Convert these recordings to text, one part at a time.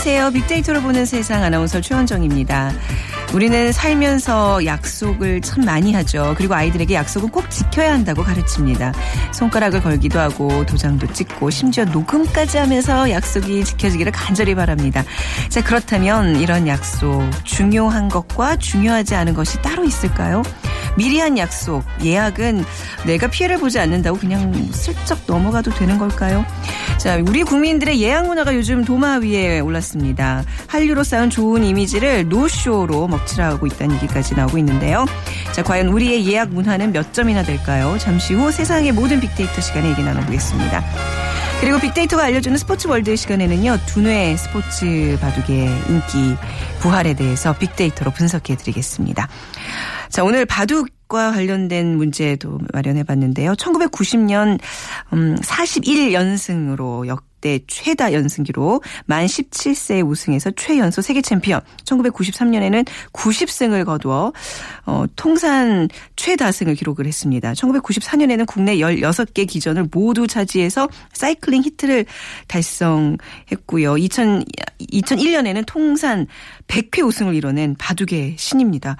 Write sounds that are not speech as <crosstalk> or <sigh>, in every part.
안녕하세요. 빅데이터로 보는 세상 아나운서 최원정입니다. 우리는 살면서 약속을 참 많이 하죠. 그리고 아이들에게 약속은 꼭 지켜야 한다고 가르칩니다. 손가락을 걸기도 하고 도장도 찍고 심지어 녹음까지 하면서 약속이 지켜지기를 간절히 바랍니다. 자, 그렇다면 이런 약속 중요한 것과 중요하지 않은 것이 따로 있을까요? 미리 한 약속, 예약은 내가 피해를 보지 않는다고 그냥 슬쩍 넘어가도 되는 걸까요? 자, 우리 국민들의 예약 문화가 요즘 도마 위에 올랐습니다. 한류로 쌓은 좋은 이미지를 노쇼로 먹칠하고 있다는 얘기까지 나오고 있는데요. 자, 과연 우리의 예약 문화는 몇 점이나 될까요? 잠시 후 세상의 모든 빅데이터 시간에 얘기 나눠보겠습니다. 그리고 빅데이터가 알려주는 스포츠 월드 시간에는요, 두뇌 스포츠 바둑의 인기 부활에 대해서 빅데이터로 분석해 드리겠습니다. 자, 오늘 바둑 과 관련된 문제도 마련해 봤는데요. 1990년, 음, 41연승으로 역 대 최다 연승 기록, 만 17세에 우승해서 최연소 세계 챔피언, 1993년에는 90승을 거두어, 어, 통산 최다승을 기록을 했습니다. 1994년에는 국내 16개 기전을 모두 차지해서 사이클링 히트를 달성했고요. 2000, 2001년에는 통산 100회 우승을 이뤄낸 바둑의 신입니다.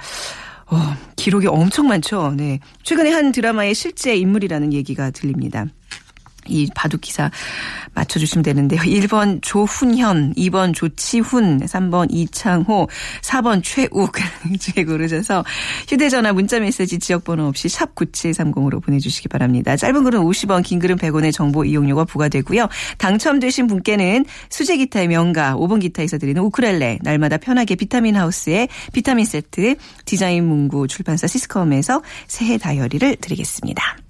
어, 기록이 엄청 많죠. 네. 최근에 한 드라마의 실제 인물이라는 얘기가 들립니다. 이 바둑 기사 맞춰주시면 되는데요. 1번 조훈현, 2번 조치훈, 3번 이창호, 4번 최욱 중에 <laughs> 고르셔서 휴대전화 문자메시지 지역번호 없이 샵 9730으로 보내주시기 바랍니다. 짧은 글은 50원, 긴 글은 100원의 정보 이용료가 부과되고요. 당첨되신 분께는 수제 기타의 명가, 5번 기타에서 드리는 우크렐레, 날마다 편하게 비타민 하우스의 비타민 세트, 디자인 문구 출판사 시스컴에서 새해 다이어리를 드리겠습니다.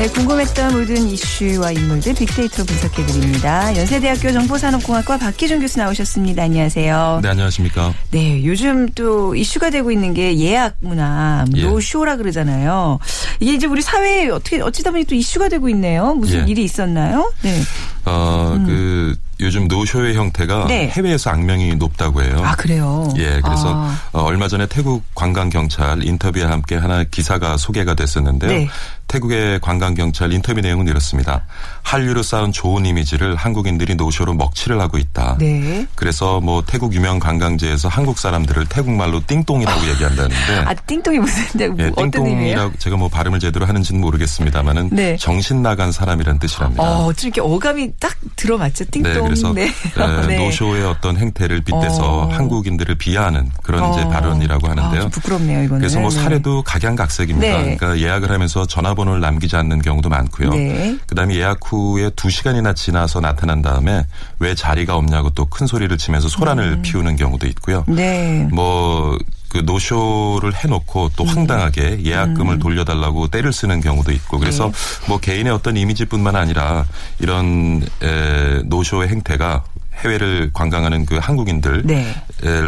네, 궁금했던 모든 이슈와 인물들 빅데이터로 분석해 드립니다. 연세대학교 정보산업공학과 박기준 교수 나오셨습니다. 안녕하세요. 네, 안녕하십니까. 네, 요즘 또 이슈가 되고 있는 게 예약 문화, 예. 노쇼라 그러잖아요. 이게 이제 우리 사회에 어떻게 어찌다 보니 또 이슈가 되고 있네요. 무슨 예. 일이 있었나요? 네. 어, 그, 요즘 노쇼의 형태가 네. 해외에서 악명이 높다고 해요. 아, 그래요? 예, 그래서 아. 어, 얼마 전에 태국 관광 경찰 인터뷰와 함께 하나 기사가 소개가 됐었는데요. 네. 태국의 관광경찰 인터뷰 내용은 이렇습니다. 한류로 쌓은 좋은 이미지를 한국인들이 노쇼로 먹칠을 하고 있다. 네. 그래서 뭐 태국 유명 관광지에서 한국 사람들을 태국말로 띵똥이라고 얘기한다는데 아, 띵똥이 무슨, 네, 뭐 예, 어떤? 띵똥이라고 제가 뭐 발음을 제대로 하는지는 모르겠습니다만은 네. 정신 나간 사람이란 뜻이랍니다. 어, 어쩜 이렇게 어감이 딱 들어맞죠? 띵똥. 네, 그래서 네. 에, <laughs> 네. 노쇼의 어떤 행태를 빗대서 어. 한국인들을 비하하는 그런 이제 어. 발언이라고 아, 하는데요. 좀 부끄럽네요, 이거는. 그래서 뭐 네. 사례도 각양각색입니다. 네. 그러니까 예약을 하면서 전화번호 를 남기지 않는 경우도 많고요. 네. 그다음에 예약 후에 두 시간이나 지나서 나타난 다음에 왜 자리가 없냐고 또 큰 소리를 치면서 소란을 피우는 경우도 있고요. 음. 네. 뭐, 그 노쇼를 해놓고 음. 또 황당하게 예약금을 돌려달라고 때를 쓰는 경우도 있고 그래서 네. 뭐 개인의 어떤 이미지뿐만 아니라 이런 에, 노쇼의 행태가 해외를 관광하는 그 한국인들을 네.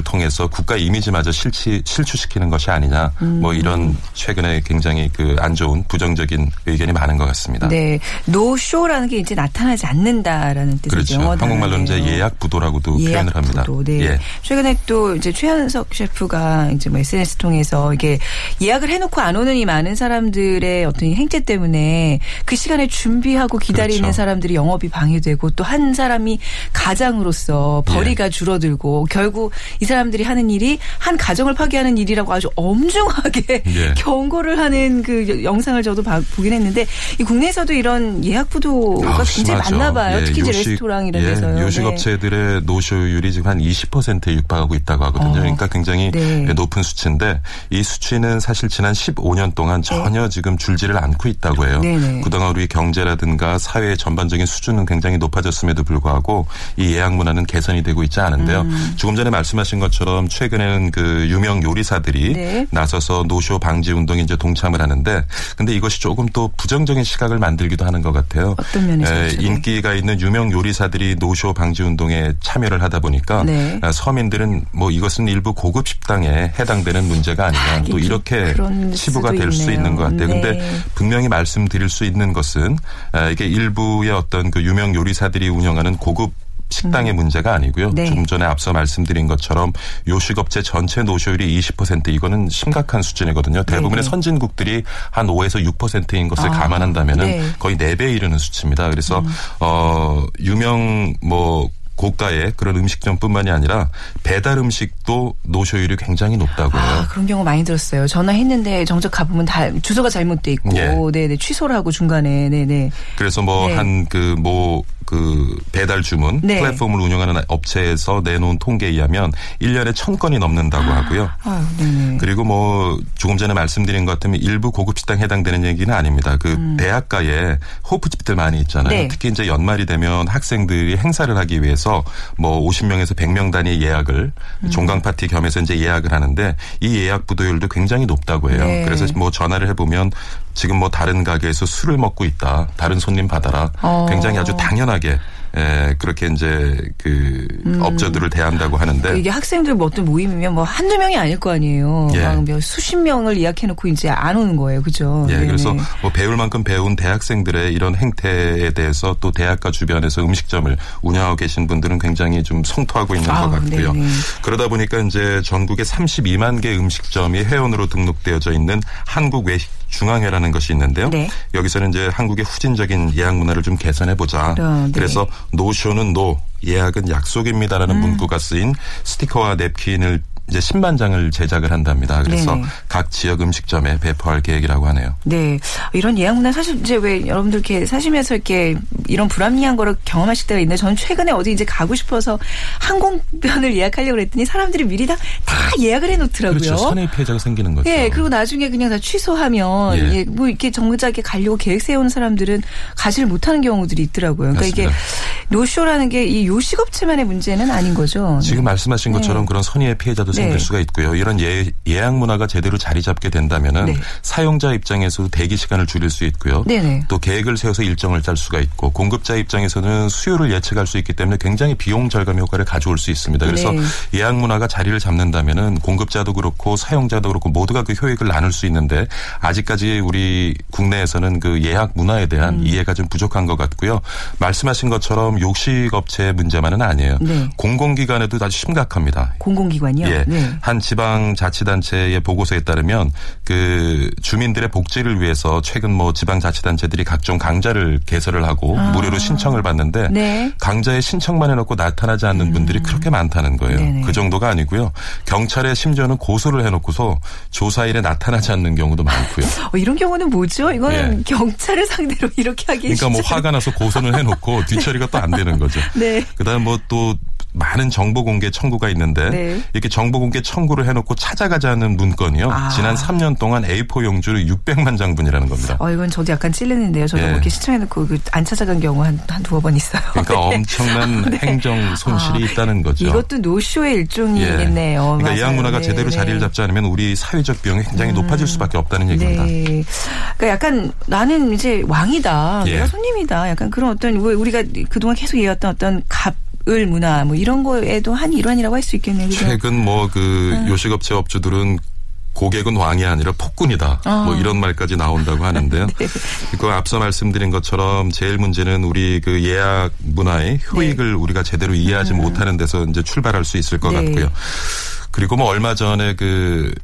통해서 국가 이미지마저 실치, 실추시키는 것이 아니냐 음. 뭐 이런 최근에 굉장히 그 안 좋은 부정적인 의견이 많은 것 같습니다. 네. 노쇼라는 게 이제 나타나지 않는다라는 뜻의 그렇죠. 영어 한국말로는 이제. 예약 부도라고도 표현을 합니다. 예약부도, 네. 예. 최근에 또 이제 최현석 셰프가 이제 뭐 SNS 통해서 이게 예약을 해놓고 안 오는 이 많은 사람들의 어떤 이 행태 때문에 그 시간에 준비하고 기다리는 그렇죠. 사람들이 영업이 방해되고 또 한 사람이 가장 일상으로서 벌이가 줄어들고 결국 이 사람들이 하는 일이 한 가정을 파괴하는 일이라고 아주 엄중하게 <laughs> 예. 경고를 하는 그 영상을 저도 봐- 보긴 했는데 이 국내에서도 이런 예약 부도가 아, 굉장히 심하죠. 많나 봐요. 예, 특히 이제 요식- 레스토랑 이런 예, 데서요. 네. 요식업체들의 노쇼율이 지금 한 20%에 육박하고 있다고 하거든요. 어. 그러니까 굉장히 네. 높은 수치인데 이 수치는 사실 지난 15년 동안 전혀 지금 줄지를 않고 있다고 해요. 네네. 그동안 우리 경제라든가 사회의 전반적인 수준은 굉장히 높아졌음에도 불구하고 이 예약 문화는 개선이 되고 있지 않은데요. 음. 조금 전에 말씀하신 것처럼 최근에는 그 유명 요리사들이 네. 나서서 노쇼 방지 운동에 이제 동참을 하는데 근데 이것이 조금 또 부정적인 시각을 만들기도 하는 것 같아요. 어떤 면에서 에, 그렇죠? 네. 인기가 있는 유명 요리사들이 노쇼 방지 운동에 참여를 하다 보니까 네. 아, 서민들은 뭐 이것은 일부 고급 식당에 해당되는 문제가 아니냐 하긴 또좀 이렇게 치부가 될 수. 있는 것 같아요. 네. 근데 분명히 말씀드릴 수 있는 것은 아, 이게 일부의 어떤 그 유명 요리사들이 운영하는 고급 식당의 문제가 아니고요. 네. 조금 전에 앞서 말씀드린 것처럼 요식업체 전체 노쇼율이 20% 이거는 심각한 수준이거든요. 대부분의 네. 선진국들이 한 5에서 6%인 것을 아, 감안한다면은 네. 거의 4배에 이르는 수치입니다. 그래서 음. 어 유명 뭐 고가의 그런 음식점뿐만이 아니라 배달 음식도 노쇼율이 굉장히 높다고 해요. 아, 그런 경우 많이 들었어요. 전화했는데 정작 가보면 다 주소가 잘못돼 있고, 예. 네네 취소를 하고 중간에, 네네. 그래서 뭐 네. 한그뭐그 배달 주문 네. 플랫폼을 운영하는 업체에서 내놓은 통계에 의하면 1년에 천 건이 넘는다고 하고요. 아. 그리고 뭐 조금 전에 말씀드린 것 같으면 일부 고급 식당 해당되는 얘기는 아닙니다. 그 대학가에 호프집들 많이 있잖아요. 음. 네. 특히 이제 연말이 되면 학생들이 행사를 하기 위해서 뭐 50명에서 100명 단위 예약을 음. 종강 파티 겸해서 이제 예약을 하는데 이 예약 부도율도 굉장히 높다고 해요. 네. 그래서 뭐 전화를 해보면 지금 뭐 다른 가게에서 술을 먹고 있다. 다른 손님 받아라. 어. 굉장히 아주 당연하게 에, 그렇게 이제 그 업자들을 대한다고 하는데 음. 이게 학생들 뭐 어떤 모임이면 뭐 한두 명이 아닐 거 아니에요. 예. 막몇 수십 명을 예약해 놓고 이제 안 오는 거예요. 그죠? 예, 네네. 그래서 뭐 배울 만큼 배운 대학생들의 이런 행태에 대해서 또 대학가 주변에서 음식점을 운영하고 계신 분들은 굉장히 좀 성토하고 있는 아우, 것 같고요. 네네. 그러다 보니까 이제 전국에 32만 개 음식점이 회원으로 등록되어져 있는 한국 외식 중앙회라는 것이 있는데요. 네. 여기서는 이제 한국의 후진적인 예약 문화를 좀 개선해 보자. 아, 네. 그래서 노쇼는 No, 예약은 약속입니다라는 음. 문구가 쓰인 스티커와 냅킨을 이제 10만 장을 제작을 한답니다. 그래서 네네. 각 지역 음식점에 배포할 계획이라고 하네요. 네. 이런 예약 문화 사실 이제 왜 여러분들 이렇게 사시면서 이렇게 이런 불합리한 거를 경험하실 때가 있는데 저는 최근에 어디 이제 가고 싶어서 항공편을 예약하려고 그랬더니 사람들이 미리 다, 다 예약을 해놓더라고요. 그렇죠. 선의 피해자가 생기는 거죠. 예, 그리고 나중에 그냥 다 취소하면 예. 예, 뭐 이렇게 정자게 가려고 계획 세우는 사람들은 가지를 못하는 경우들이 있더라고요. 그러니까 이게 맞습니다. 노쇼라는 게 이 요식업체만의 문제는 아닌 거죠. 지금 말씀하신 것처럼 그런 선의의 피해자도 생길 네. 수가 있고요. 이런 예, 예약 문화가 제대로 자리 잡게 된다면은 네. 사용자 입장에서도 대기 시간을 줄일 수 있고요. 네네. 또 계획을 세워서 일정을 짤 수가 있고 공급자 입장에서는 수요를 예측할 수 있기 때문에 굉장히 비용 절감 효과를 가져올 수 있습니다. 그래서 네. 예약 문화가 자리를 잡는다면은 공급자도 그렇고 사용자도 그렇고 모두가 그 효익을 나눌 수 있는데 아직까지 우리 국내에서는 그 예약 문화에 대한 음. 이해가 좀 부족한 것 같고요. 말씀하신 것처럼 욕식업체 문제만은 아니에요. 네. 공공기관에도 아주 심각합니다. 공공기관이요. 예. 네. 한 지방 자치단체의 보고서에 따르면 그 주민들의 복지를 위해서 최근 뭐 지방 자치단체들이 각종 강좌를 개설을 하고 무료로 신청을 받는데 아. 네. 강좌에 신청만 해놓고 나타나지 않는 분들이 그렇게 많다는 거예요. 네네. 그 정도가 아니고요. 경찰에 심지어는 고소를 해놓고서 조사일에 나타나지 않는 경우도 많고요. <laughs> 어, 이런 경우는 뭐죠? 이거는 예. 경찰을 상대로 이렇게 하기 그러니까 뭐 화가 나서 고소는 해놓고 뒤처리가 또안 되는 거죠. <laughs> 네. 그다음 뭐 또 많은 정보 공개 청구가 있는데 네. 이렇게 정보 공개 청구를 해놓고 찾아가자는 문건이요. 아. 지난 3년 동안 A4 용지로 600만 장분이라는 겁니다. 어, 이건 저도 약간 찔리는데요. 저도 예. 뭐 이렇게 신청해놓고 그안 찾아간 경우 한, 한 두어 번 있어요. 그러니까 <laughs> 네. 엄청난 <laughs> 행정 손실이 아, 있다는 거죠. 이것도 노쇼의 예. 일종이겠네요. 그러니까 맞아요. 예약 문화가 네, 제대로 네. 자리를 잡지 않으면 우리 사회적 비용이 굉장히 높아질 수밖에 없다는 얘기입니다. 네. 그러니까 약간 나는 이제 왕이다. 예. 내가 손님이다. 약간 그런 어떤 왜 우리가 그동안 계속 얘기했던 어떤 갑을 문화 뭐 이런 거에도 한 일환이라고 할 수 있겠네요. 그죠? 최근 뭐그 요식업체 업주들은 고객은 왕이 아니라 폭군이다. 아. 뭐 이런 말까지 나온다고 하는데요. <laughs> 네. 그 앞서 말씀드린 것처럼 제일 문제는 우리 그 예약 문화의 효익을 우리가 제대로 이해하지 못하는 데서 이제 출발할 수 있을 것 네. 같고요. 그리고 뭐 얼마 전에 그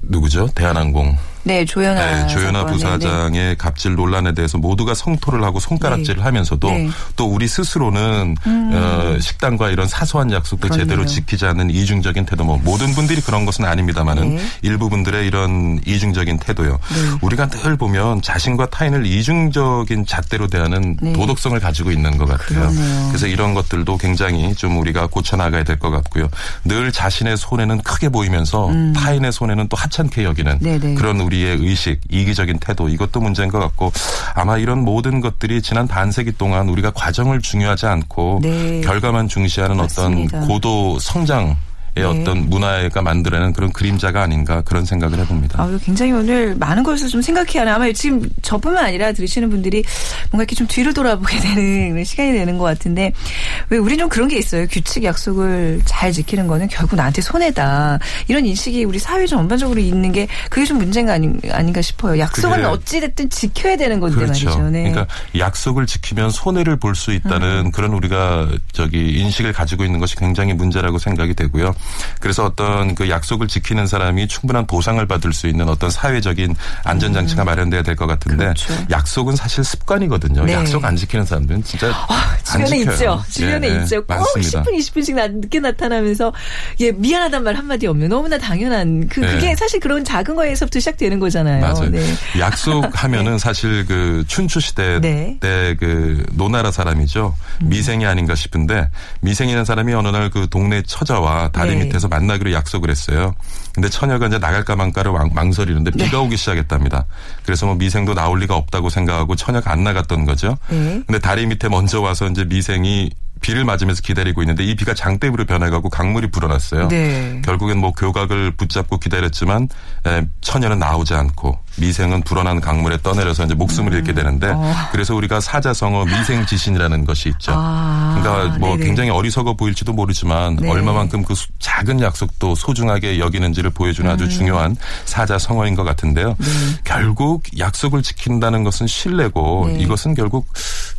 누구죠? 대한항공 네, 조연아. 네, 조연아. 부사장의 갑질 논란에 대해서 모두가 성토를 하고 손가락질을 네. 하면서도 네. 또 우리 스스로는 어, 식당과 이런 사소한 약속도 그렇네요. 제대로 지키지 않는 이중적인 태도 뭐 모든 분들이 그런 것은 아닙니다만은 네. 일부 분들의 이런 이중적인 태도요. 우리가 늘 보면 자신과 타인을 이중적인 잣대로 대하는 네. 도덕성을 가지고 있는 것 같아요. 그러네요. 그래서 이런 것들도 굉장히 좀 우리가 고쳐 나가야 될 것 같고요. 늘 자신의 손해는 크게 보이면서 타인의 손해는 또 하찮게 여기는 음. 그런 우리 의 의식, 이기적인 태도 이것도 문제인 것 같고 아마 이런 모든 것들이 지난 반세기 동안 우리가 과정을 중요하지 않고 네. 결과만 중시하는 맞습니다. 어떤 고도 성장의 네. 어떤 문화가 만들어내는 그런 그림자가 아닌가 그런 생각을 해봅니다. 아, 굉장히 오늘 많은 것을 좀 생각해야 하나. 아마 지금 저뿐만 아니라 들으시는 분들이 뭔가 이렇게 좀 뒤를 돌아보게 <laughs> 되는 시간이 되는 것 같은데 왜 우리 좀 그런 게 있어요. 규칙 약속을 잘 지키는 거는 결국 나한테 손해다. 이런 인식이 우리 사회 전반적으로 있는 게 그게 좀 문제가 아닌, 아닌가 싶어요. 약속은 어찌됐든 지켜야 되는 건데 그렇죠. 말이죠. 네. 음. 그러니까 약속을 지키면 손해를 볼 수 있다는 그런 우리가 저기 인식을 가지고 있는 것이 굉장히 문제라고 생각이 되고요. 그래서 어떤 그 약속을 지키는 사람이 충분한 보상을 받을 수 있는 어떤 사회적인 안전장치가 마련돼야 될 것 같은데 음. 그렇죠. 약속은 사실 습관이거든요. 네. 약속 안 지키는 사람들은 진짜 안 주변에. 있죠. 주변에 예, 예, 있죠. 꼭 많습니다. 10분, 20분씩 나, 늦게 나타나면서 예 미안하단 말 한마디 없는 너무나 당연한 그 네. 그게 사실 그런 작은 거에서부터 시작되는 거잖아요. 맞아요. 네. 약속하면은 <laughs> 사실 그 춘추 시대 네. 때그 노나라 사람이죠. 미생이 아닌가 싶은데 미생이라는 사람이 어느 날 그 동네 처자와 다리 네. 밑에서 만나기로 약속을 했어요. 근데 처녀가 이제 나갈까 말까를 왕- 망설이는데 네. 비가 오기 시작했답니다. 그래서 뭐 미생도 나올 리가 없다고 생각하고 처녀가 안 나갔던 거죠. 네. 근데 다리 밑에 먼저 와서 이제 미생이 비를 맞으면서 기다리고 있는데 이 비가 장대비로 변해가고 강물이 불어났어요. 네. 결국엔 뭐 교각을 붙잡고 기다렸지만 에, 처녀는 나오지 않고 미생은 불어난 강물에 떠내려서 이제 목숨을 잃게 되는데 어. 그래서 우리가 사자성어 미생지신이라는 것이 있죠. 아, 그러니까 뭐 네네. 굉장히 어리석어 보일지도 모르지만 네. 얼마만큼 그 수- 작은 약속도 소중하게 여기는지를 보여주는 음. 아주 중요한 사자성어인 것 같은데요. 네. 결국 약속을 지킨다는 것은 신뢰고 네. 이것은 결국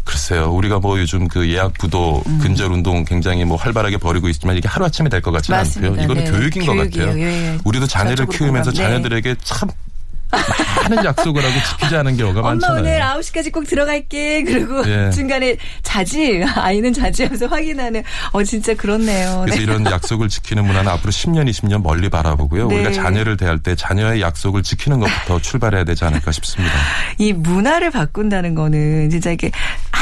글쎄요. 우리가 뭐 요즘 그 예약 부도 근절 운동 굉장히 뭐 활발하게 벌이고 있지만 이게 하루아침에 될 것 같지는 맞습니다. 않고요. 이거는 네. 교육인 것 교육이에요. 같아요. 예, 예. 우리도 자녀를 키우면서 공감. 네. 자녀들에게 참 많은 약속을 하고 지키지 않은 경우가 엄마 많잖아요. 오늘 9시까지 꼭 들어갈게. 그리고 예. 중간에 자지. 아이는 자지 하면서 확인하는. 어, 진짜 그렇네요. 그래서 네. 이런 약속을 지키는 문화는 앞으로 10년, 20년 멀리 바라보고요. 네. 우리가 자녀를 대할 때 자녀의 약속을 지키는 것부터 출발해야 되지 않을까 싶습니다. 이 문화를 바꾼다는 거는 진짜 이게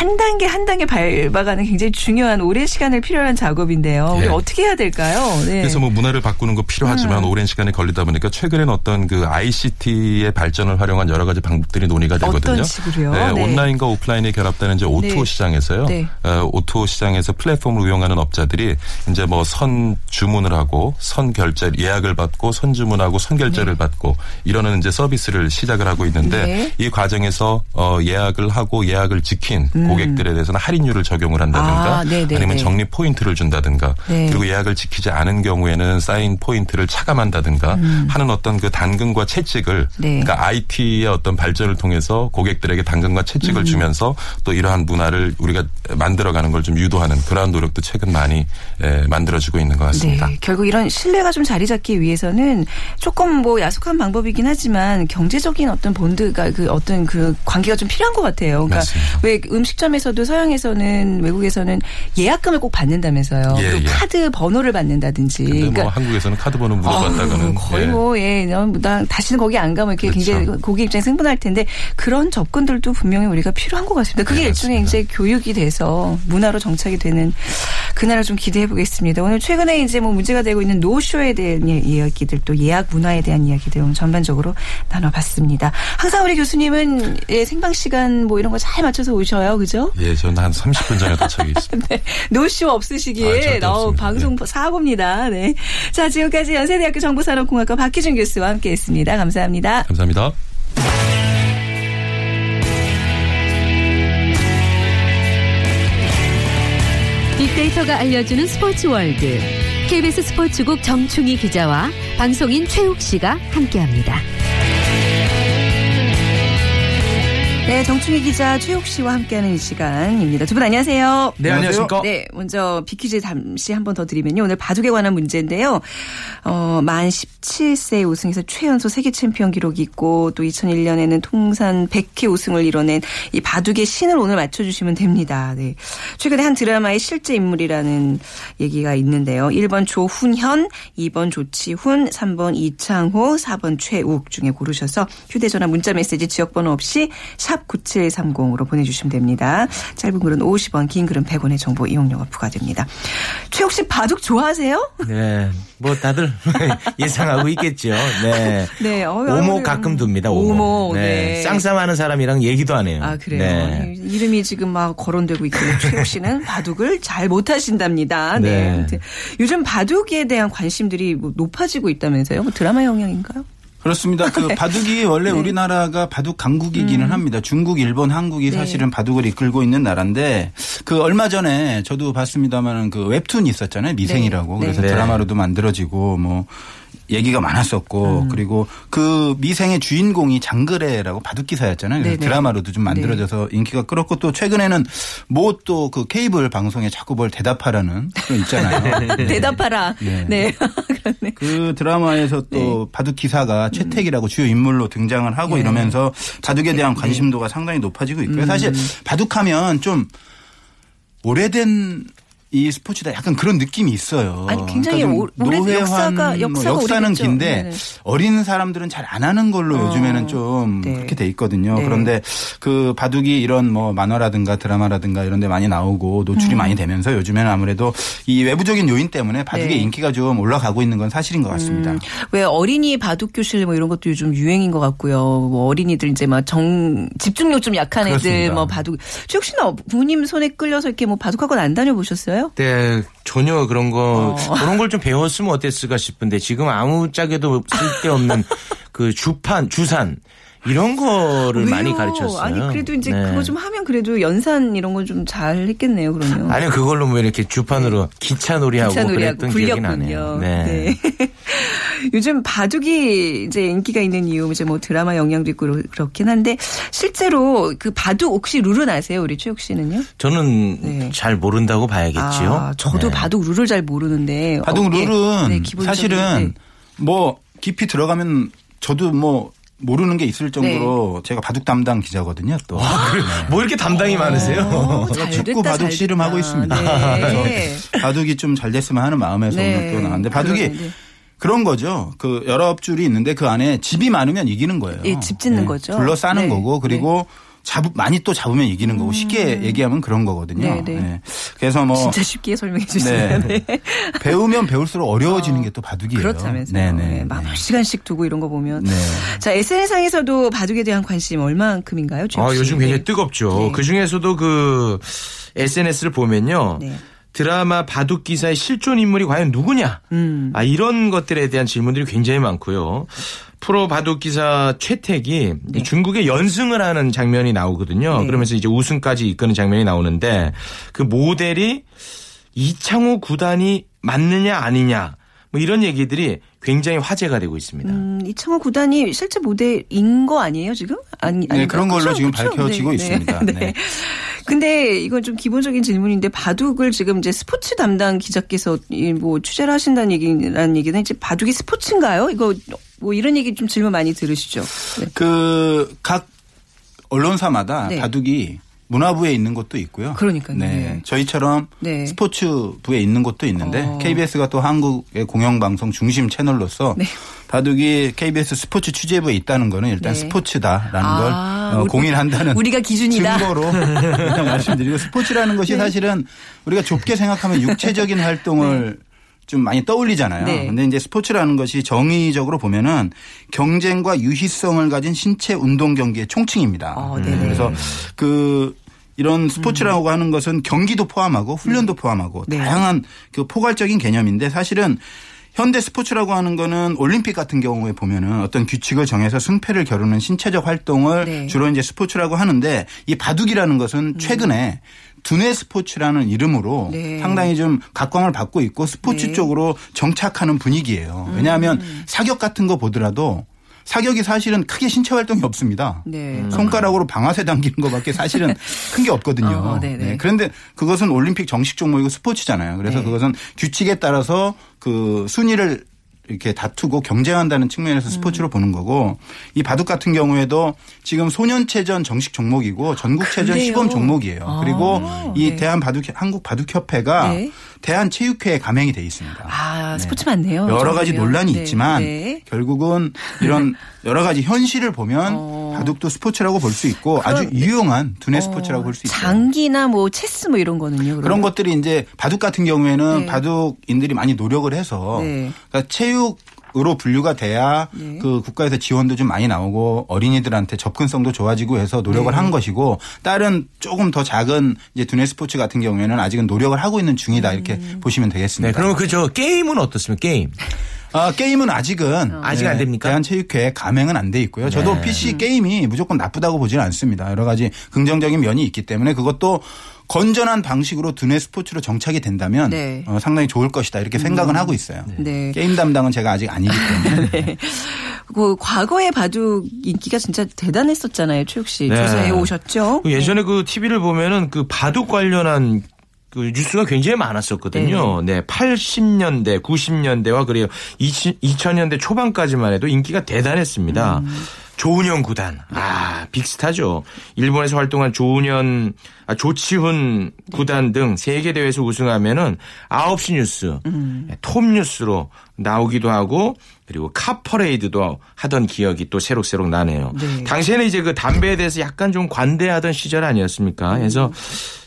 한 단계 한 단계 밟아가는 굉장히 중요한 오랜 시간을 필요한 작업인데요. 우리 예. 어떻게 해야 될까요? 네. 그래서 뭐 문화를 바꾸는 거 필요하지만 음. 오랜 시간이 걸리다 보니까 최근엔 어떤 그 ICT의 발전을 활용한 여러 가지 방법들이 논의가 되거든요. 어떤 식으로요? 네, 네. 온라인과 오프라인이 결합되는 이제 O2O 네. 시장에서요. 네. 어, O2O 시장에서 플랫폼을 운영하는 업자들이 이제 뭐 선 주문을 하고 선 결제 예약을 받고 선 주문하고 선 결제를 받고 이러는 이제 서비스를 시작을 하고 있는데 네. 이 과정에서 어, 예약을 하고 예약을 지킨 고객들에 대해서는 할인율을 적용을 한다든가 아, 아니면 네. 적립 포인트를 준다든가 네. 그리고 예약을 지키지 않은 경우에는 쌓인 포인트를 차감한다든가 하는 어떤 그 당근과 채찍을 음. 네. 그러니까 IT의 어떤 발전을 통해서 고객들에게 당근과 음. 채찍을 주면서 또 이러한 문화를 우리가 만들어가는 걸 좀 유도하는 그러한 노력도 최근 많이 에, 만들어지고 있는 것 같습니다. 네, 결국 이런 신뢰가 좀 자리 잡기 위해서는 조금 뭐 야속한 방법이긴 하지만 경제적인 어떤 본드가 그 어떤 그 관계가 좀 필요한 것 같아요. 그러니까 맞습니다. 왜 음식 점에서도 서양에서는 외국에서는 예약금을 꼭 받는다면서요. 예, 예. 카드 번호를 받는다든지. 근데 뭐 그러니까 한국에서는 카드 번호 물어봤다가는 거의 예. 뭐, 예, 나, 나 다시는 거기 안 가면 이렇게 그렇죠. 굉장히 고객 입장에 흥분할 텐데 그런 접근들도 분명히 우리가 필요한 것 같습니다. 그게 네, 일종의. 이제 교육이 돼서 문화로 정착이 되는 그날을 좀 기대해 보겠습니다. 오늘 최근에 이제 뭐 문제가 되고 있는 노쇼에 대한 예- 이야기들 또 예약 문화에 대한 이야기들 오늘 전반적으로 나눠봤습니다. 항상 우리 교수님은 예, 생방 시간 뭐 이런 거 잘 맞춰서 오셔요, 그죠? 예, 저는 한 30분 전에 도착이 <laughs> 있습니다. 네. 노쇼 아, 없으시기에 절대 어, 없습니다. 방송 사고입니다. 네. 자, 지금까지 연세대학교 정보산업공학과 박희준 교수와 함께 했습니다. 감사합니다. 감사합니다. 빅데이터가 알려주는 스포츠 월드. KBS 스포츠국 정충희 기자와 방송인 최욱 씨가 함께합니다. 네, 정충희 기자 최욱 씨와 함께하는 이 시간입니다. 두 분 안녕하세요. 네, 안녕하십니까. 네, 먼저 빅퀴즈 잠시 한 번 더 드리면요. 오늘 바둑에 관한 문제인데요. 어, 만 17세 우승에서 최연소 세계 챔피언 기록이 있고 또 2001년에는 통산 100회 우승을 이뤄낸 이 바둑의 신을 오늘 맞춰주시면 됩니다. 네. 최근에 한 드라마의 실제 인물이라는 얘기가 있는데요. 1번 조훈현, 2번 조치훈, 3번 이창호, 4번 최욱 중에 고르셔서 휴대전화 문자 메시지 지역번호 없이 샵 9730으로 보내주시면 됩니다. 짧은 글은 50원, 긴 글은 100원의 정보 이용료가 부과됩니다. 최욱 씨 바둑 좋아하세요? 네, 뭐 다들 <laughs> 예상하고 있겠죠. 네. <laughs> 네, 어, 오모 아유, 가끔 둡니다. 오모. 오모, 네. 쌍싸움하는 사람이랑 얘기도 안 해요. 아, 그래요? 네. 이름이 지금 막 거론되고 있기에 최욱 씨는 <laughs> 바둑을 잘 못하신답니다. 네. 네. 요즘 바둑에 대한 관심들이 뭐 높아지고 있다면서요? 뭐 드라마 영향인가요? 그렇습니다. 그 바둑이 원래 우리나라가 바둑 강국이기는 합니다. 중국, 일본, 한국이 네. 사실은 바둑을 이끌고 있는 나라인데 그 얼마 전에 저도 봤습니다만은 그 웹툰이 있었잖아요. 미생이라고. 네. 그래서 네. 드라마로도 만들어지고 뭐 얘기가 많았었고 그리고 그 미생의 주인공이 장그래라고 바둑 기사였잖아요. 그래서 네네. 드라마로도 좀 만들어져서 인기가 끌었고 또 최근에는 뭐 또 그 케이블 방송에 자꾸 뭘 대답하라는 거 있잖아요. <laughs> 대답하라. 네. 네. <laughs> 그러네. 그 드라마에서 또 바둑 기사가 최택이라고 주요 인물로 등장을 하고 이러면서 바둑에 대한 관심도가 상당히 높아지고 있고요. 사실 바둑하면 좀 오래된 이 스포츠다 약간 그런 느낌이 있어요. 아니, 굉장히 좀 오- 오래- 노회환, 역사가- 뭐 역사가 역사는 오래됐죠. 긴데 네네. 어린 사람들은 잘 안 하는 걸로 어, 요즘에는 좀 네. 그렇게 돼 있거든요. 네. 그런데 그 바둑이 이런 뭐 만화라든가 드라마라든가 이런 데 많이 나오고 노출이 많이 되면서 요즘에는 아무래도 이 외부적인 요인 때문에 바둑의 음. 네. 인기가 좀 올라가고 있는 건 사실인 것 같습니다. 음, 왜 어린이 바둑 교실 뭐 이런 것도 요즘 유행인 것 같고요. 뭐 어린이들 이제 막 정 집중력 좀 약한 애들 그렇습니다. 뭐 바둑. 최욱 씨는 어, 부모님 손에 끌려서 이렇게 뭐 바둑학원 안 다녀보셨어요? 네, 전혀 그런 거, 어. 그런 걸 좀 배웠으면 어땠을까 싶은데 지금 아무 짝에도 쓸데없는 <laughs> 그 주판, 주산, 이런 거를 많이 왜요? 가르쳤어요. 아니 그래도 이제 네. 그거 좀 하면 그래도 연산 이런 거 좀 잘 했겠네요. 그러면. 아니, 그걸로 뭐 이렇게 주판으로 기차 놀이하고 기차 놀이하고 그랬던 기억이 나네요. 굴렸군요. 네. 네. <laughs> 요즘 바둑이 이제 인기가 있는 이유 이제 뭐 드라마 영향도 있고 그렇- 그렇긴 한데 실제로 그 바둑 혹시 룰은 아세요, 우리 최욱 씨는요? 저는 네. 잘 모른다고 봐야겠지요. 아, 저도 네. 바둑 룰을 잘 모르는데 바둑. 룰은 네, 사실은 네. 뭐 깊이 들어가면 저도 뭐 모르는 게 있을 정도로 제가 바둑 담당 기자거든요. 또뭐 이렇게 담당이 많으세요? 어, 제가 잘 죽고 됐다, 바둑 잘 씨름하고. 있습니다. <laughs> 네. 바둑이 좀 잘 됐으면 하는 마음에서 네. 오늘 또 나왔는데 바둑이 그러네, 네. 그런 거죠. 그 여러 줄이 있는데 그 안에 집이 많으면 이기는 거예요. 예, 집 짓는 거죠. 둘러싸는 네. 거고 그리고 잡 많이 또 잡으면 이기는 거고 쉽게 얘기하면 그런 거거든요. 네, 네. 네. 그래서 뭐 진짜 쉽게 설명해 주시네요. 네. 네. 배우면 배울수록 어려워지는 게또 바둑이에요. 그렇다면서요. 네네. 네, 막몇 시간씩 두고 이런 거 보면. 네. 자, SNS상에서도 바둑에 대한 관심 얼만큼인가요? 아, 씨? 요즘 굉장히 네. 뜨겁죠. 네. 그 중에서도 그 SNS를 보면요. 네. 드라마 바둑 기사의 실존 인물이 과연 누구냐? 음. 아, 이런 것들에 대한 질문들이 굉장히 많고요. 프로 바둑 기사 최택이 이 중국의 연승을 하는 장면이 나오거든요. 네. 그러면서 이제 우승까지 이끄는 장면이 나오는데 그 모델이 이창호 구단이 맞느냐 아니냐 뭐 이런 얘기들이 굉장히 화제가 되고 있습니다. 음, 이창호 구단이 실제 모델인 거 아니에요, 지금? 아니, 네, 그런 걸로 그쵸? 지금 그쵸? 밝혀지고 있습니다. 네. 네. <laughs> 근데 이건 좀 기본적인 질문인데 바둑을 지금 이제 스포츠 담당 기자께서 이뭐 취재를 하신다는 얘기라는 얘기는 이제 바둑이 스포츠인가요? 이거 뭐 이런 얘기 좀 질문 많이 들으시죠? 네. 그각 언론사마다 네. 바둑이 문화부에 있는 곳도 있고요. 그러니까요. 네. 네. 저희처럼 네. 스포츠부에 있는 곳도 있는데 어. KBS가 또 한국의 공영방송 중심 채널로서 네. 바둑이 KBS 스포츠 취재부에 있다는 거는 일단 네. 스포츠다라는 아, 걸 어, 공인한다는 우리가 기준이다. 증거로 <laughs> 일단 말씀드리고 스포츠라는 것이 사실은 우리가 좁게 생각하면 육체적인 <laughs> 활동을 좀 많이 떠올리잖아요. 네. 근데 이제 스포츠라는 것이 정의적으로 보면은 경쟁과 유희성을 가진 신체 운동 경기의 총칭입니다. 어. 그래서 그 이런 스포츠라고 하는 것은 경기도 포함하고 훈련도 포함하고 네. 다양한 그 포괄적인 개념인데 사실은 현대 스포츠라고 하는 거는 올림픽 같은 경우에 보면은 어떤 규칙을 정해서 승패를 겨루는 신체적 활동을 네. 음. 주로 이제 스포츠라고 하는데 이 바둑이라는 것은 최근에 두뇌 스포츠라는 이름으로 네. 상당히 좀 각광을 받고 있고 스포츠 네. 음. 쪽으로 정착하는 분위기예요. 왜냐하면 사격 같은 거 보더라도 사격이 사실은 크게 신체 활동이 없습니다. 네. 손가락으로 방아쇠 당기는 것밖에 사실은 <laughs> 큰 게 없거든요. 어, 네네. 네, 그런데 그것은 올림픽 정식 종목이고 스포츠잖아요. 그래서 네. 그것은 규칙에 따라서 그 순위를 이렇게 다투고 경쟁한다는 측면에서 음. 스포츠로 보는 거고 이 바둑 같은 경우에도 지금 소년체전 정식 종목이고 전국체전? 시범 종목이에요. 아, 그리고 이 네. 대한 바둑 한국 바둑협회가 네. 대한체육회에 가맹이 돼 있습니다. 아, 스포츠 많네요. 여러 가지 정말요. 논란이 네. 있지만 네. 결국은 이런 <laughs> 여러 가지 현실을 보면 어. 바둑도 스포츠라고 볼 수 있고 아주 유용한 두뇌 스포츠라고 볼 수 있어요. 장기나 뭐 체스 뭐 이런 거는요. 그러면? 그런 것들이 이제 바둑 같은 경우에는 네. 바둑인들이 많이 노력을 해서 네. 그러니까 체육 으로 분류가 돼야 네. 그 국가에서 지원도 좀 많이 나오고 어린이들한테 접근성도 좋아지고 해서 노력을 네. 한 것이고 다른 조금 더 작은 이제 두뇌 스포츠 같은 경우에는 아직은 노력을 하고 있는 중이다 이렇게 음. 보시면 네, 되겠습니다. 그러면 그 저 게임은 어떻습니까? 게임. 아, 게임은 아직은 아직 안 됩니까? 대한체육회 가맹은 안 돼 있고요. 저도 네. PC 게임이 무조건 나쁘다고 보지는 않습니다. 여러 가지 긍정적인 면이 있기 때문에 그것도 건전한 방식으로 두뇌 스포츠로 정착이 된다면 네. 어, 상당히 좋을 것이다 이렇게 생각은 하고 있어요. 네. 게임 담당은 제가 아직 아니기 때문에 <laughs> 그 과거에 바둑 인기가 진짜 대단했었잖아요. 최욱 씨 네. 조사해 오셨죠? 그 예전에 그 TV를 보면은 그 바둑 관련한 그 뉴스가 굉장히 많았었거든요. 네. 80년대, 90년대와 그래요. 2000년대 초반까지만 해도 인기가 대단했습니다. 음. 조은현 구단. 아, 빅스타죠. 일본에서 활동한 조은현, 아, 조치훈 구단 등 세계 대회에서 우승하면은 9시 뉴스, 음. 톱 뉴스로 나오기도 하고 그리고 카퍼레이드도 하던 기억이 또 새록새록 나네요. 네. 당시에는 이제 그 담배에 대해서 약간 좀 관대하던 시절 아니었습니까? 그래서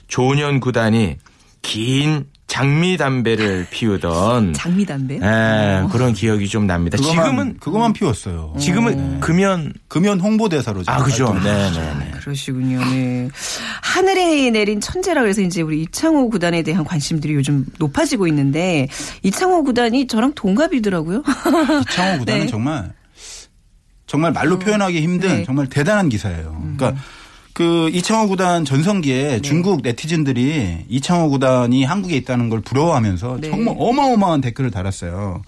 조은현 구단이 긴 장미 담배를 피우던 <laughs> 장미 담배. 예, 그런 기억이 좀 납니다. 그거만, 지금은 그거만 피웠어요. 지금은 금연 금연 홍보대사로 아 그죠. 네. 네, 네. 그러시군요. 네. 하늘에 내린 천재라 그래서 이제 우리 이창호 구단에 대한 관심들이 요즘 높아지고 있는데 이창호 구단이 저랑 동갑이더라고요. <laughs> 이창호 구단은 네. 정말 정말 말로 표현하기 힘든 네. 음. 정말 대단한 기사예요. 그러니까 그 이창호 구단 전성기에 네. 중국 네티즌들이 이창호 구단이 한국에 있다는 걸 부러워하면서 네. 정말 어마어마한 댓글을 달았어요.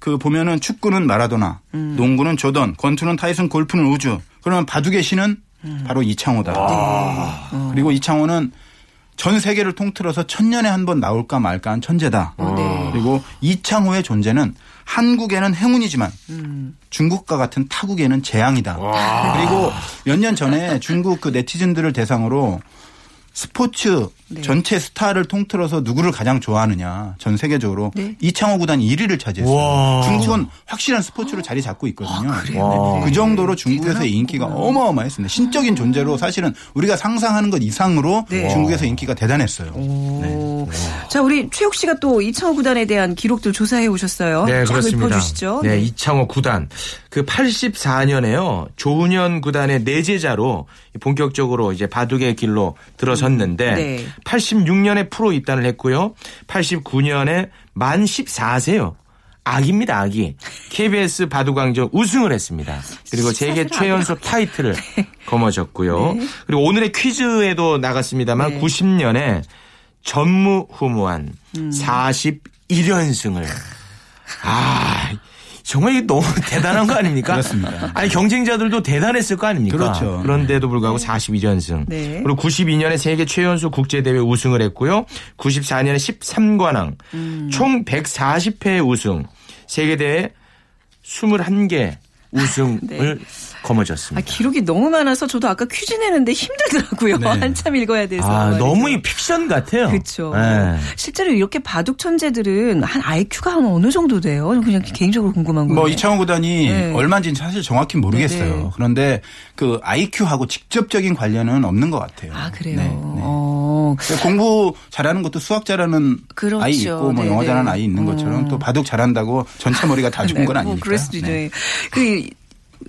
그 보면은 축구는 마라도나, 음. 농구는 조던, 권투는 타이슨, 골프는 우주. 그러면 바둑의 신은 음. 바로 이창호다. 어. 그리고 이창호는 전 세계를 통틀어서 천년에 한 번 나올까 말까 한 천재다. 네. 그리고 이창호의 존재는 한국에는 행운이지만 음. 중국과 같은 타국에는 재앙이다. 그리고 몇 년 전에 중국 그 네티즌들을 대상으로 스포츠 네. 전체 스타를 통틀어서 누구를 가장 좋아하느냐 전 세계적으로 네. 이창호 구단이 1위를 차지했어요. 와. 중국은 확실한 스포츠로 자리 잡고 있거든요. 와. 그 정도로 중국에서의 인기가 어마어마했습니다. 신적인 존재로 사실은 우리가 상상하는 것 이상으로 네. 중국에서 인기가 대단했어요. 오. 자, 우리 최욱 씨가 또 이창호 구단에 대한 기록들 조사해 오셨어요. 네, 쫙 그렇습니다. 읊어주시죠. 네, 이창호 구단. 그 84년에요. 조은현 구단의 내제자로 본격적으로 이제 바둑의 길로 들어 섰는데 네. 86년에 프로 입단을 했고요. 89년에 만 14세요. 아기입니다, 아기. KBS 바둑왕전 우승을 했습니다. 그리고 세계 최연소 타이틀을 <laughs> 거머졌고요. 그리고 오늘의 퀴즈에도 나갔습니다만 네. 90년에 전무후무한 41연승을 아 정말 이게 너무 <laughs> 대단한 거 아닙니까? 그렇습니다. 아니 경쟁자들도 대단했을 거 아닙니까? 그렇죠. 그런데도 불구하고 42연승. 네. 그리고 92년에 세계 최연소 국제대회 우승을 했고요. 94년에 13관왕, 음. 총 140회 우승, 세계대회 21개 <laughs> 우승을 네. 아, 거머졌습니다. 기록이 너무 많아서 저도 아까 퀴즈 내는데 힘들더라고요. 네. <laughs> 한참 읽어야 돼서. 아. 너무 이 픽션 같아요. 그렇죠. 네. 실제로 이렇게 바둑 천재들은 한 IQ가 한 어느 정도 돼요? 그냥 개인적으로 궁금한 거예요. 뭐 이창호 구단이 네. 얼마인지는 사실 정확히 모르겠어요. 네, 네. 그런데 그 IQ하고 직접적인 관련은 없는 것 같아요. 아 그래요. 네, 네. 어. 공부 잘하는 것도 수학 잘하는 그렇죠. 아이 있고 뭐 네, 영어 네. 잘하는 아이 있는 것처럼 어. 또 바둑 잘한다고 전체 머리가 다 좋은 <laughs> 네, 건뭐 아니니까. 그럴 수도 있죠. 네. 그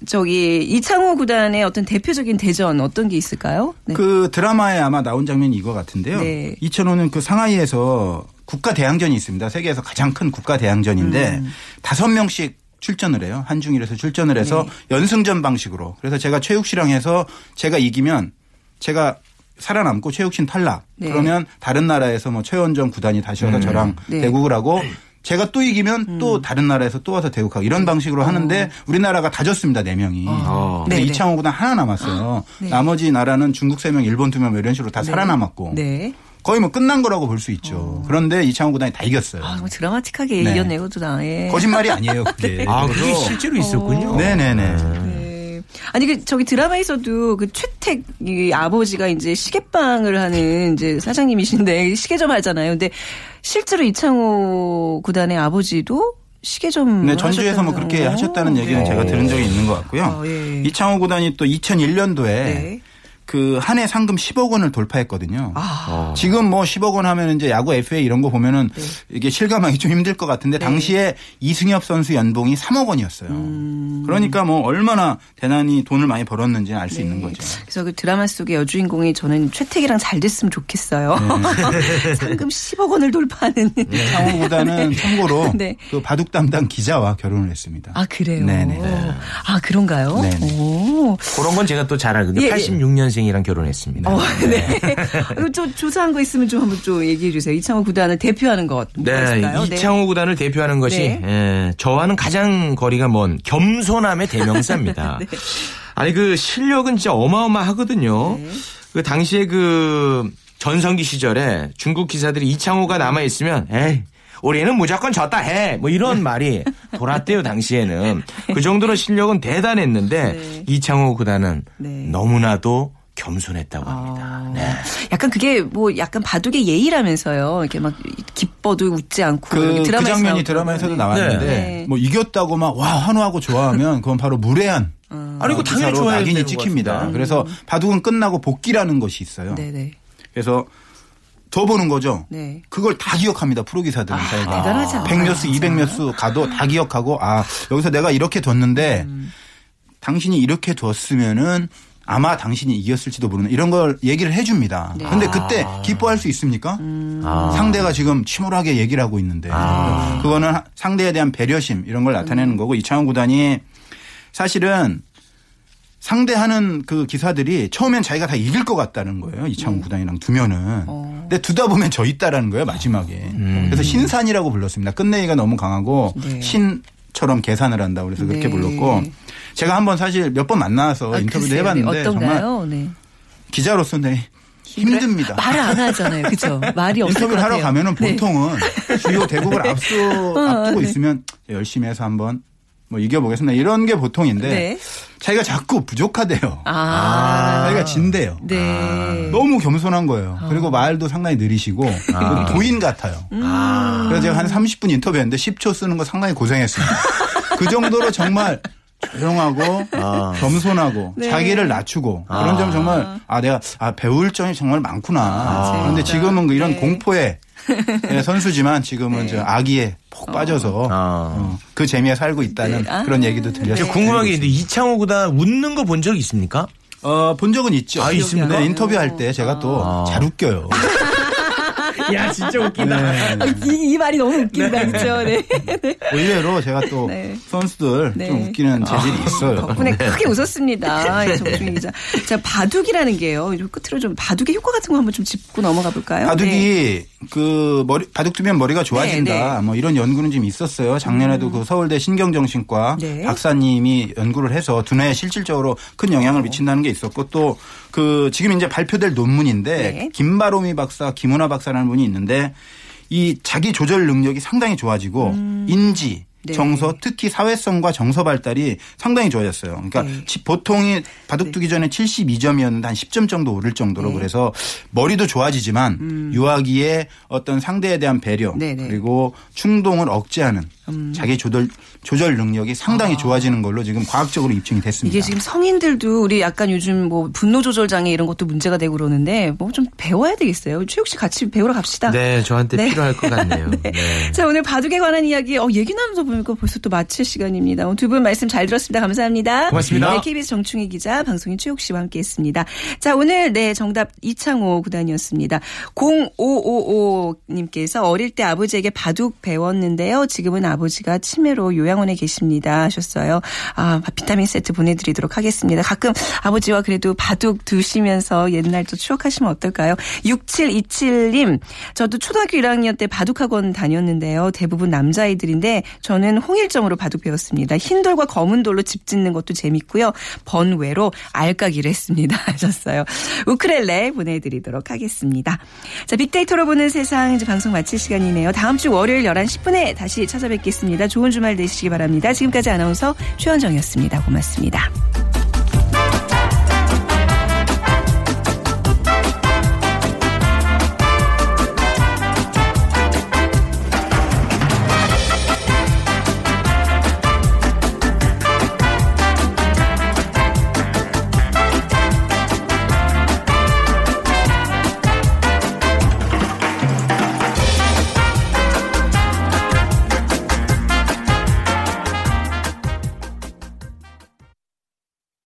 저기 이창호 구단의 어떤 대표적인 대전 어떤 게 있을까요? 네. 그 드라마에 아마 나온 장면이 이거 같은데요. 네. 2005년 그 상하이에서 국가 대항전이 있습니다. 세계에서 가장 큰 국가 대항전인데 음. 다섯 명씩 출전을 해요. 한중일에서 출전을 해서 네. 연승전 방식으로. 그래서 제가 최욱 씨랑 해서 제가 이기면 제가 살아남고 최욱 씨는 탈락. 네. 그러면 다른 나라에서 뭐 최원정 구단이 다시 와서 저랑 네. 대국을 하고 제가 또 이기면 또 다른 나라에서 또 와서 대국하고 이런 방식으로 하는데 우리나라가 다 졌습니다. 네 명이. 어. 근데 네네. 이창호 구단 하나 남았어요. 네. 나머지 나라는 중국 세 명, 일본 두 명 이런 식으로 다 살아남았고 네. 거의 뭐 끝난 거라고 볼 수 있죠. 그런데 이창호 구단이 다 이겼어요. 아, 정말 드라마틱하게 네. 이겼네요, 다. 예. 거짓말이 아니에요, 그게. <laughs> 아, 그게 실제로 있었군요. 네네네. 네. 아니 그 저기 드라마에서도 그 최택 이 아버지가 이제 시계빵을 하는 이제 사장님이신데 시계점 하잖아요. 근데 실제로 이창호 구단의 아버지도 시계점 네, 전주에서 뭐 그렇게 하셨다는 얘기는 제가 들은 적이 있는 것 같고요. 어, 예. 이창호 구단이 또 2001년도에 네. 그 한 해 상금 10억 원을 돌파했거든요. 아. 지금 뭐 10억 원 하면 이제 야구 FA 이런 거 보면은 네. 이게 실감하기 좀 힘들 것 같은데 당시에 이승엽 선수 연봉이 3억 원이었어요. 음. 그러니까 뭐 얼마나 대단히 돈을 많이 벌었는지는 알수 있는 거죠. 그래서 그 드라마 속의 여주인공이 저는 최택이랑 잘 됐으면 좋겠어요. 네. <laughs> 상금 10억 원을 돌파하는. 구단은 참고로 <laughs> 네. 그 바둑 담당 기자와 결혼을 했습니다. 아 그래요. 네네. 아 그런가요? 네네. 오. 그런 건 제가 또 잘 알거든요. 예, 예. 86년생 이랑 결혼했습니다. 어, 네. <laughs> 이거 좀 조사한 거 있으면 좀 한번 좀 얘기해 주세요. 이창호 구단을 대표하는 것 뭐가 네, 있을까요? 이창호 구단을 대표하는 것이 네. 예, 저와는 가장 거리가 먼 겸손함의 대명사입니다. <laughs> 네. 아니 그 실력은 진짜 어마어마하거든요. 네. 그 당시에 그 전성기 시절에 중국 기사들이 이창호가 남아 있으면 에이 우리는 무조건 졌다 해. 뭐 이런 말이 <laughs> 돌았대요, 당시에는. 그 정도로 실력은 대단했는데 네. 이창호 구단은 네. 너무나도 겸손했다고 합니다. 아, 네. 약간 그게 뭐 약간 바둑의 예의라면서요. 이렇게 막 기뻐도 웃지 않고 그, 그 드라마에서 장면이. 드라마에서도 네. 나왔는데 네. 뭐 이겼다고 막 와 환호하고 좋아하면 그건 바로 무례한 아니, 이거 당연히 좋아야 낙인이 찍힙니다. 것 같습니다. 그래서 바둑은 끝나고 복귀라는 것이 있어요. 네네. 그래서 더 보는 거죠. 네. 그걸 다 기억합니다. 프로 기사들은. 아, 자기가. 대단하지 않나요? 100몇 수, 200몇 수 가도 다 기억하고 아 여기서 내가 이렇게 뒀는데 음. 당신이 이렇게 뒀으면은 아마 당신이 이겼을지도 모르는 이런 걸 얘기를 해줍니다. 네. 근데 그때 기뻐할 수 있습니까? 음. 아. 상대가 지금 침울하게 얘기를 하고 있는데 그거는 하- 상대에 대한 배려심 이런 걸 나타내는 음. 거고 이창호 구단이 사실은 상대하는 그 기사들이 처음엔 자기가 다 이길 것 같다는 거예요. 이창호 구단이랑 두면은. 어. 근데 두다 보면 져 있다라는 거예요. 마지막에. 그래서 신산이라고 불렀습니다. 끝내기가 너무 강하고 네. 신 처럼 계산을 한다. 그래서 그렇게 네. 불렀고 제가 한번 사실 몇 번 만나서 아, 인터뷰도 글쎄요. 네, 해봤는데 정말 어떤가요? 네. 기자로서 는 힘듭니다. 말을 안 하잖아요. 그죠? 말이 없을 것 인터뷰를. 하러 가면은 네. 보통은 주요 대국을 앞서 앞두고 네. 있으면 열심히 해서 한번 뭐 이겨보겠습니다. 이런 게 보통인데 네. 자기가 자꾸 부족하대요. 아. 자기가 진대요. 네. 너무 겸손한 거예요. 그리고 말도 상당히 느리시고 그 도인 같아요. 음. 그래서 제가 한 30분 인터뷰했는데 10초 쓰는 거 상당히 고생했습니다. 그 정도로 정말 조용하고 겸손하고 네. 자기를 낮추고 그런 점 정말 아 내가 아 배울 점이 정말 많구나. 그런데 재밌다. 지금은 그 이런 네. 공포의 예, 선수지만 지금은 저 아기에 폭 빠져서 아. 어, 그 재미에 살고 있다는 네. 아. 그런 얘기도 들려요. 저 궁금한 게 있는데 이창호 구단 웃는 거 본 적 있습니까? 어, 본 적은 있죠. 아, 있습니까? 네, 인터뷰할 때 제가 또 잘 웃겨요. <laughs> 야 진짜 웃기다. 아, 이, 이 말이 너무 웃긴다. 그죠? 네. <laughs> 의외로 제가 또 네. 선수들 네. 좀 웃기는 재질이 있어요. 덕분에 크게 웃었습니다. <laughs> 예, 정충희 기자. 자, 바둑이라는 게요. 이 끝으로 좀 바둑의 효과 같은 거 한번 좀 짚고 넘어가 볼까요? 바둑이 네. 그 머리 바둑 두면 머리가 좋아진다. 네, 네. 뭐 이런 연구는 좀 있었어요. 작년에도 그 서울대 신경정신과 네. 박사님이 연구를 해서 두뇌에 실질적으로 큰 영향을 미친다는 게 있었고 또 그 지금 이제 발표될 논문인데 네. 김바로미 박사, 김은하 박사라는 분이 있는데 이 자기 조절 능력이 상당히 좋아지고 인지 음. 네. 정서 특히 사회성과 정서 발달이 상당히 좋아졌어요. 그러니까 네. 지- 보통이 바둑 두기 전에 72점이었는데 한 10점 정도 오를 정도로 네. 그래서 머리도 좋아지지만 유아기의 어떤 상대에 대한 배려 음. 네, 네. 그리고 충동을 억제하는 음. 자기 조절 조절 능력이 상당히 좋아지는 걸로 지금 과학적으로 입증이 됐습니다. 이게 지금 성인들도 우리 약간 요즘 뭐 분노 조절 장애 이런 것도 문제가 되고 그러는데 뭐 좀 배워야 되겠어요. 최욱 씨 같이 배우러 갑시다. 네, 저한테 네. 필요할 것 같네요. <laughs> 네. 자, 오늘 바둑에 관한 이야기, 어, 얘기 나누다 보 니까 벌써 또 마칠 시간입니다. 두분 말씀 잘 들었습니다. 감사합니다. 고맙습니다. 네, KBS 정충희 기자, 방송인 최욱 씨와 함께 했습니다. 자, 오늘, 네, 정답 이창호 구단이었습니다. 0555님께서 어릴 때 아버지에게 바둑 배웠는데요. 지금은 아버지 아버지가 치매로 요양원에 계십니다 하셨어요. 아, 비타민 세트 보내드리도록 하겠습니다. 가끔 아버지와 그래도 바둑 두시면서 옛날 또 추억하시면 어떨까요? 6727님, 저도 초등학교 1학년 때 바둑학원 다녔는데요. 대부분 남자아이들인데 저는 홍일점으로 바둑 배웠습니다. 흰 돌과 검은 돌로 집 짓는 것도 재밌고요. 번외로 알까기를 했습니다 <laughs> 하셨어요. 우크렐레 보내드리도록 하겠습니다. 자, 빅데이터로 보는 세상 이제 방송 마칠 시간이네요. 다음 주 월요일 11시 10분에 다시 찾아뵙겠습니다. 좋은 주말 되시기 바랍니다. 지금까지 아나운서 최현정이었습니다. 고맙습니다.